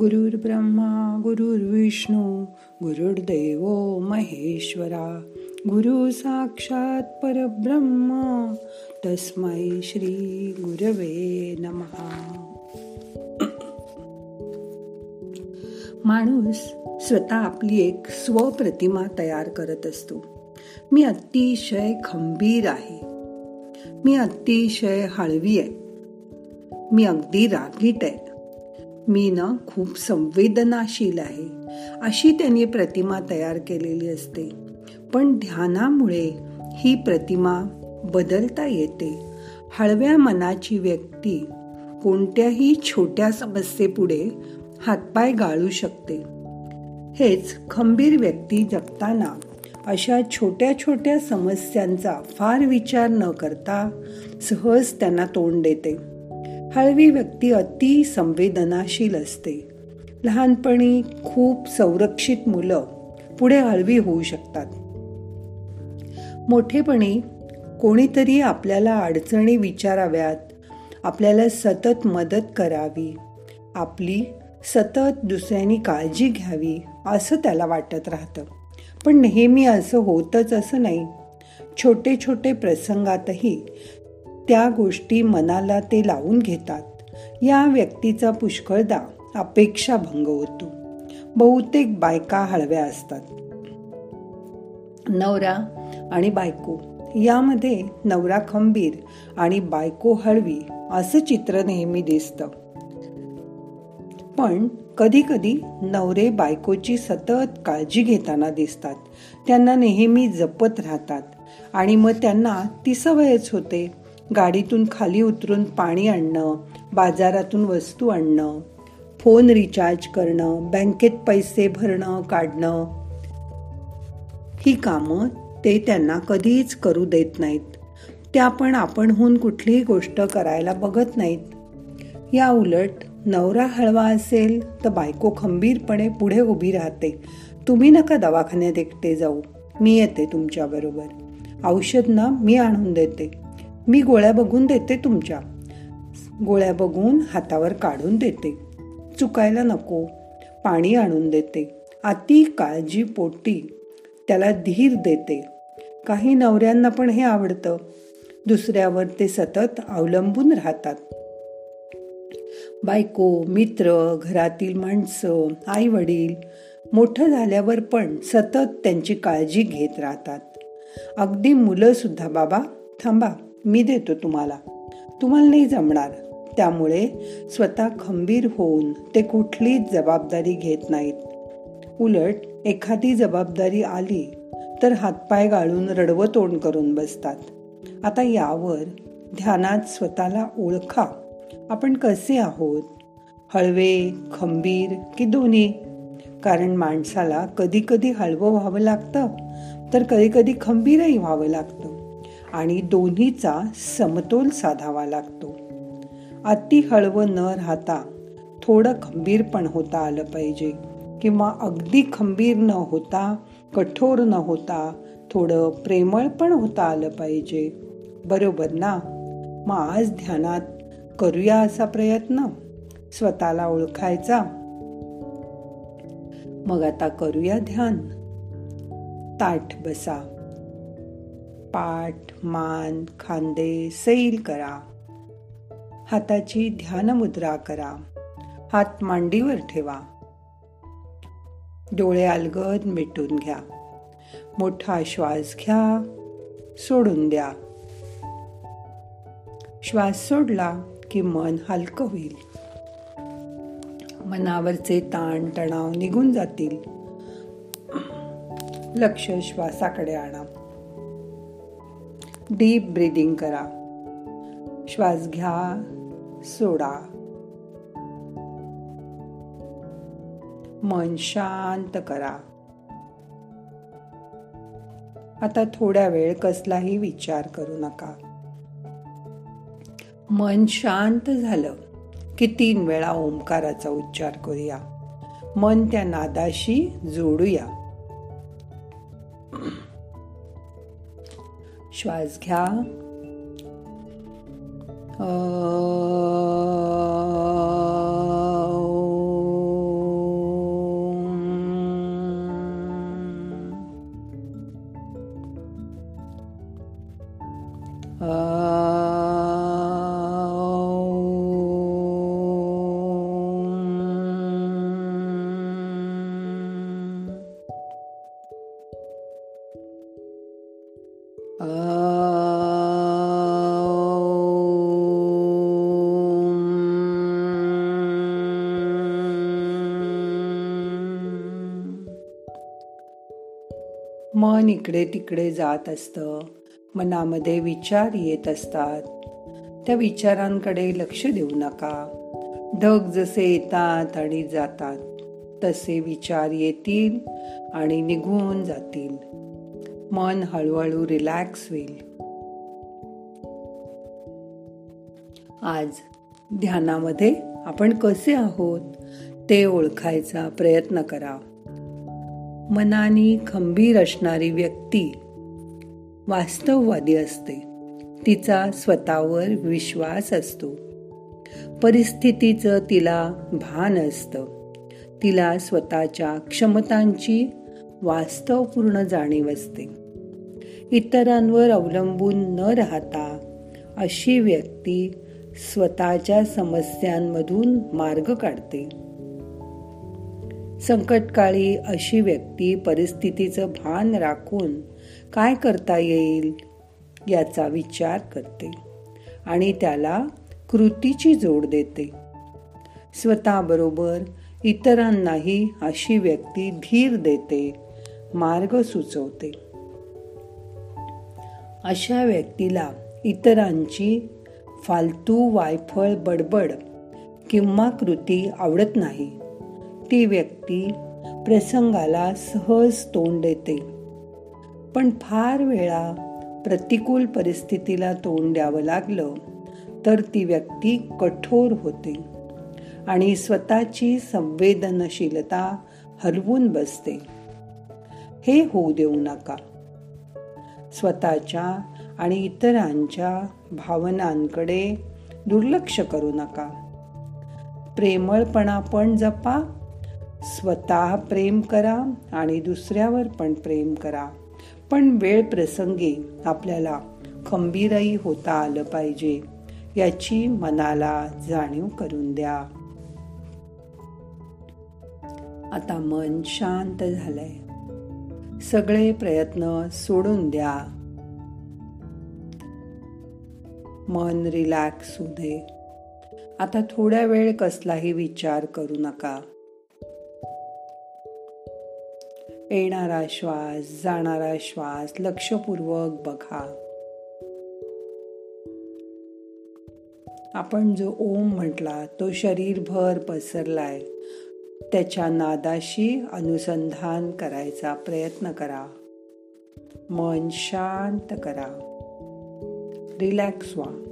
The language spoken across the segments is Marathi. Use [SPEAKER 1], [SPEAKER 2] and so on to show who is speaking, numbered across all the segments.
[SPEAKER 1] गुरुर् ब्रह्मा गुरुर्विष्णू गुरुर्देव महेश्वरा गुरु साक्षात परब्रह्मा तस्मै श्री गुरवे नमहा माणूस स्वतः आपली एक स्वप्रतिमा तयार करत असतो. मी अतिशय खंबीर आहे. मी अतिशय हळवी आहे. मी अगदी रागीट आहे. मी ना खूप संवेदनाशील आहे अशी त्यांनी प्रतिमा तयार केलेली असते. पण ध्यानामुळे ही प्रतिमा बदलता येते. हळव्या मनाची व्यक्ती कोणत्याही छोट्या समस्येपुढे हातपाय गाळू शकते. हेच खंबीर व्यक्ती जगताना अशा छोट्या छोट्या समस्यांचा फार विचार न करता सहज त्यांना तोंड देते. हळवी व्यक्ती अति संवेदनाशील असते. लहानपणी खूप संरक्षित मुलं पुढे हळवी होऊ शकतात. मोठेपणी कोणीतरी आपल्याला अडचणी विचाराव्यात आपल्याला सतत मदत करावी आपली सतत दुसऱ्यांनी काळजी घ्यावी असं त्याला वाटत राहतं. पण नेहमी असं होतच असं नाही. छोटे छोटे प्रसंगातही त्या गोष्टी मनाला ते लावून घेतात. या व्यक्तीचा पुष्कळदा अपेक्षा भंग होतो. बहुतेक बायका हळव्या असतात. नवरा आणि बायको यामध्ये नवरा खंबीर आणि बायको हळवी असं चित्र नेहमी दिसतं. पण कधी कधी नवरे बायकोची सतत काळजी घेताना दिसतात. त्यांना नेहमी जपत राहतात आणि मग त्यांना ती सवयच होते. गाडीतून खाली उतरून पाणी आणणं बाजारातून वस्तू आणणं फोन रिचार्ज करणं बँकेत पैसे भरणं काढणं. ही कामं ते त्यांना कधीच करू देत नाहीत. त्या पण आपणहून कुठलीही गोष्ट करायला बघत नाहीत. या उलट नवरा हळवा असेल तर बायको खंबीरपणे पुढे उभी राहते. तुम्ही नका दवाखान्यात एकटे जाऊ. मी येते तुमच्याबरोबर. औषध ना मी आणून देते. मी गोळ्या बघून देते तुमच्या. गोळ्या बघून हातावर काढून देते. चुकायला नको. पाणी आणून देते. अति काळजी पोटी. त्याला धीर देते. काही नवऱ्यांना पण हे आवडतं. दुसऱ्यावर ते सतत अवलंबून राहतात. बायको मित्र घरातील माणसं आई वडील मोठं झाल्यावर पण सतत त्यांची काळजी घेत राहतात. अगदी मुलं सुद्धा बाबा थांबा. मी देतो तुम्हाला. तुम्हाला नाही जमणार. त्यामुळे स्वतः खंबीर होऊन ते कुठलीच जबाबदारी घेत नाहीत. उलट एखादी जबाबदारी आली तर हातपाय गाळून रडवं तोंड करून बसतात. आता यावर ध्यानात स्वतःला ओळखा. आपण कसे आहोत? हळवे खंबीर की दोन्ही? कारण माणसाला कधी कधी हळवं व्हावं लागतं तर कधी कधी खंबीरही व्हावं लागतं. आणि दोन्हीचा समतोल साधावा लागतो. अति हळवं न राहता थोडं खंबीर पण होता आलं पाहिजे किंवा अगदी खंबीर न होता कठोर न होता थोडं प्रेमळ पण होता आलं पाहिजे. बरोबर ना? मग आज ध्यानात करूया असा प्रयत्न? स्वतःला ओळखायचा? मग आता करूया ध्यान. ताठ बसा. पाठ मान खांदे सैल करा. हाताची ध्यान मुद्रा करा. हात मांडीवर ठेवा. डोळे अलगद मिटून घ्या. मोठा श्वास घ्या. सोडून द्या. श्वास सोडला की मन हलकं होईल. मनावरचे ताण तणाव निघून जातील. लक्ष श्वासाकडे आणा. डीप ब्रीदिंग करा. श्वास घ्या सोडा. मन शांत करा. आता थोड्या वेळ कसलाही विचार करू नका. मन शांत झालं की तीन वेळा ओंकाराचा उच्चार करूया. मन त्या नादाशी जोडूया. श्वास घ्या. मन इकडे तिकडे जात असतं. मनामध्ये विचार येत असतात. त्या विचारांकडे लक्ष देऊ नका. ढग जसे येतात आणि जातात तसे विचार येतील आणि निघून जातील. मन हळूहळू रिलॅक्स होईल. आज ध्यानामध्ये आपण कसे आहोत ते ओळखायचा प्रयत्न करा. मनाने खंबीर असणारी व्यक्ती वास्तववादी असते. तिचा स्वतःवर विश्वास असतो. परिस्थितीचं तिला भान असतं. तिला स्वतःच्या क्षमतांची वास्तवपूर्ण जाणीव असते. इतरांवर अवलंबून न राहता अशी व्यक्ती स्वतःच्या समस्यांमधून मार्ग काढते. संकटकाळी अशी व्यक्ती परिस्थितीचं भान राखून काय करता येईल याचा विचार करते आणि त्याला कृतीची जोड देते. स्वतःबरोबर इतरांनाही अशी व्यक्ती धीर देते मार्ग सुचवते. अशा व्यक्तीला इतरांची फालतू वायफळ बडबड किंवा कृती आवडत नाही. ती व्यक्ती प्रसंगाला सहज तोंड देते. पण फार वेळा प्रतिकूल परिस्थितीला तोंड द्यावं लागलं तर ती व्यक्ती कठोर होते आणि स्वतःची संवेदनशीलता हरवून बसते. हे होऊ देऊ नका. स्वतःच्या आणि इतरांच्या भावनांकडे दुर्लक्ष करू नका. प्रेमळपणा पण जपा. स्वतः प्रेम करा आणि दुसऱ्यावर पण प्रेम करा. पण वेळ प्रसंगी आपल्याला खंबीरही होता आलं पाहिजे याची मनाला जाणीव करून द्या. आता मन शांत झालंय. सगळे प्रयत्न सोडून द्या. मन रिलॅक्स होऊ दे. आता थोड्या वेळ कसलाही विचार करू नका. येणारा श्वास जाणारा श्वास लक्षपूर्वक बघा. आपण जो ओम म्हटला तो शरीरभर पसरलाय. त्याच्या नादाशी अनुसंधान करायचा प्रयत्न करा. मन शांत करा. रिलॅक्स व्हा.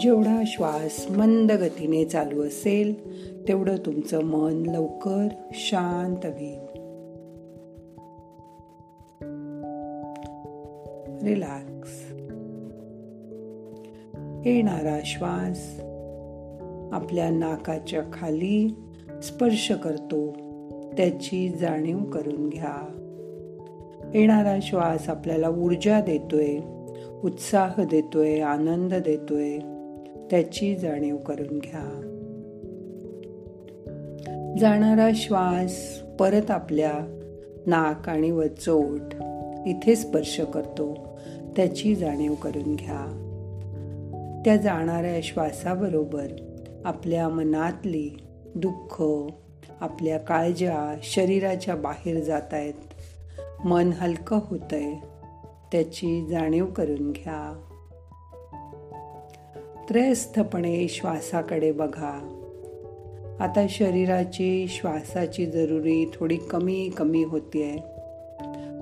[SPEAKER 1] जेवढा श्वास मंद गतीने चालू असेल तेवढं तुमचं मन लवकर शांत होईल. रिलॅक्स येणारा श्वास आपल्या नाकाच्या खाली स्पर्श करतो. त्याची जाणीव करून घ्या. येणारा श्वास आपल्याला ऊर्जा देतोय उत्साह देतोय आनंद देतोय. त्याची जाणीव करून घ्या. जाणारा श्वास परत आपल्या नाक आणि वचोट इथे स्पर्श करतो. त्याची जाणीव करून घ्या. त्या जाणाऱ्या श्वासाबरोबर आपल्या मनातली दुःख आपल्या काळज्या शरीराच्या बाहेर जात आहेत मन हलकं होतंय. त्याची जाणीव करून घ्या. त्रयस्थपणे श्वासाकडे बघा. आता शरीराची श्वासाची जरुरी थोडी कमी कमी होतीये.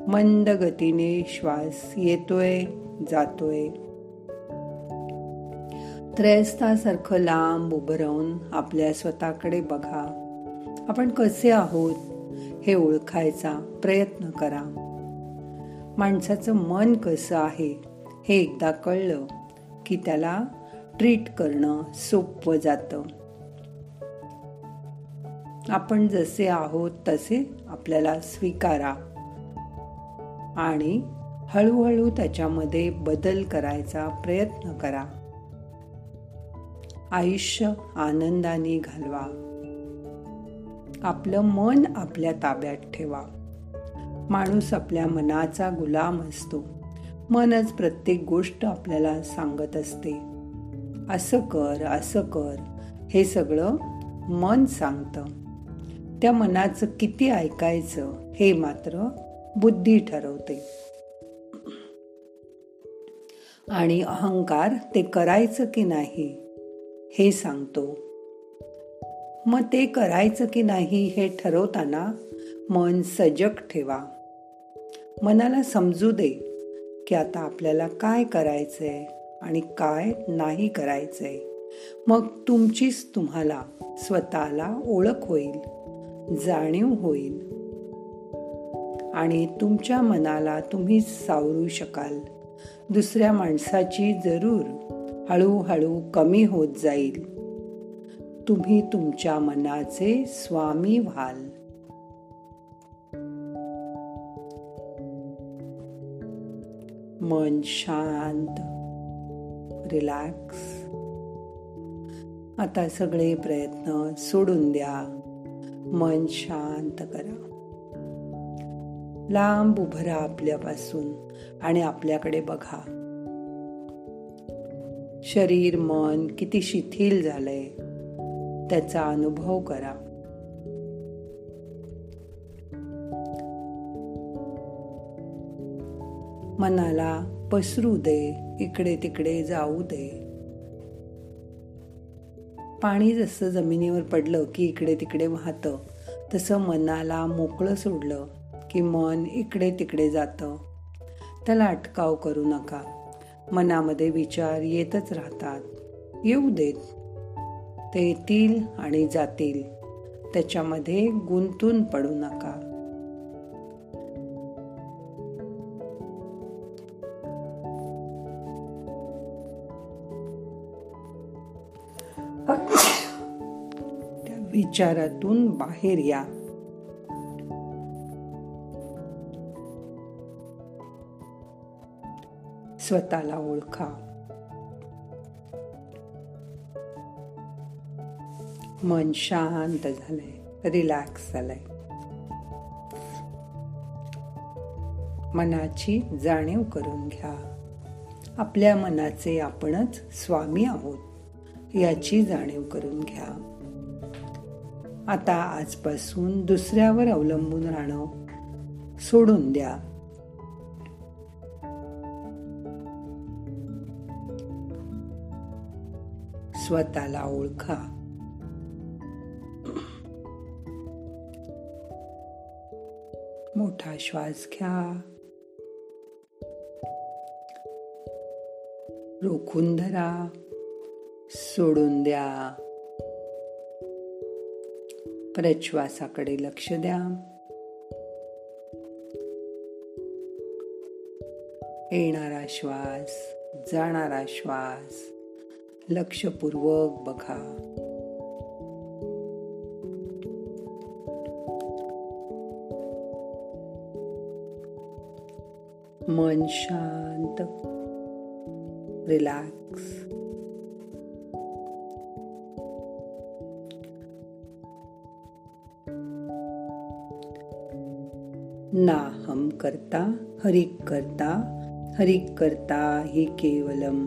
[SPEAKER 1] मंद गतीने श्वास येतोय जातोय. त्रयस्थासारखं लांब उभं राहून आपल्या स्वतःकडे बघा. आपण कसे आहोत हे ओळखायचा प्रयत्न करा. माणसाचं मन कसं आहे हे एकदा कळलं की त्याला ट्रीट करणं सोपं जातं. आपण जसे आहोत तसे आपल्याला स्वीकारा. आणि हळूहळू त्याच्यामध्ये बदल करायचा प्रयत्न करा. आयुष्य आनंदाने घालवा. आपलं मन आपल्या ताब्यात ठेवा. माणूस आपल्या मनाचा गुलाम असतो. मनच प्रत्येक गोष्ट आपल्याला सांगत असते. असं कर असं कर हे सगळं मन सांगतं. त्या मनाचं किती ऐकायचं हे मात्र बुद्धी ठरवते. आणि अहंकार ते करायचं की नाही हे सांगतो. मग ते करायचं की नाही हे ठरवताना मन सजग ठेवा. मनाला समजू दे की आता आपल्याला काय करायचंय आणि काय नाही करायचंय. मग तुमचीच तुम्हाला स्वतःला ओळख होईल जाणीव होईल. आणि तुमच्या मनाला तुम्ही सावरू शकाल. दुसऱ्या माणसाची जरूर हळूहळू कमी होत जाईल. तुम्ही तुमच्या मनाचे स्वामी व्हाल. मन शांत. रिलॅक्स. आता सगळे प्रयत्न सोडून द्या. मन शांत करा. लांब उभरा आपल्यापासून आणि आपल्याकडे बघा. शरीर मन किती शिथिल झालंय त्याचा अनुभव करा. मनाला पसरू दे इकडे तिकडे जाऊ दे. पाणी जसं जमिनीवर पडलं की इकडे तिकडे वाहतं तसं मनाला मोकळं सोडलं की मन इकडे तिकडे जातं. त्याला अटकाव करू नका. मनामध्ये विचार येतच राहतात. येऊ देत. ते येतील आणि जातील. त्याच्यामध्ये गुंतून पडू नका. त्या विचारातून बाहेर या. स्वतःला ओळखा मन शांत झालंय रिलॅक्स झालंय. मनाची जाणीव करून घ्या. आपल्या मनाचे आपणच स्वामी आहोत याची जाणीव करून घ्या. आता आजपासून दुसऱ्यावर अवलंबून राहणं सोडून द्या. स्वतःला ओळखा. मोठा श्वास घ्या. रोखून धरा. सोडून द्या. प्रश्वासाकडे लक्ष द्या. येणारा श्वास जाणारा श्वास. लक्षपूर्वक बघा. मन शांत. रिलॅक्स. ना हम करता हरिक करता हरिक करता हि केवलम.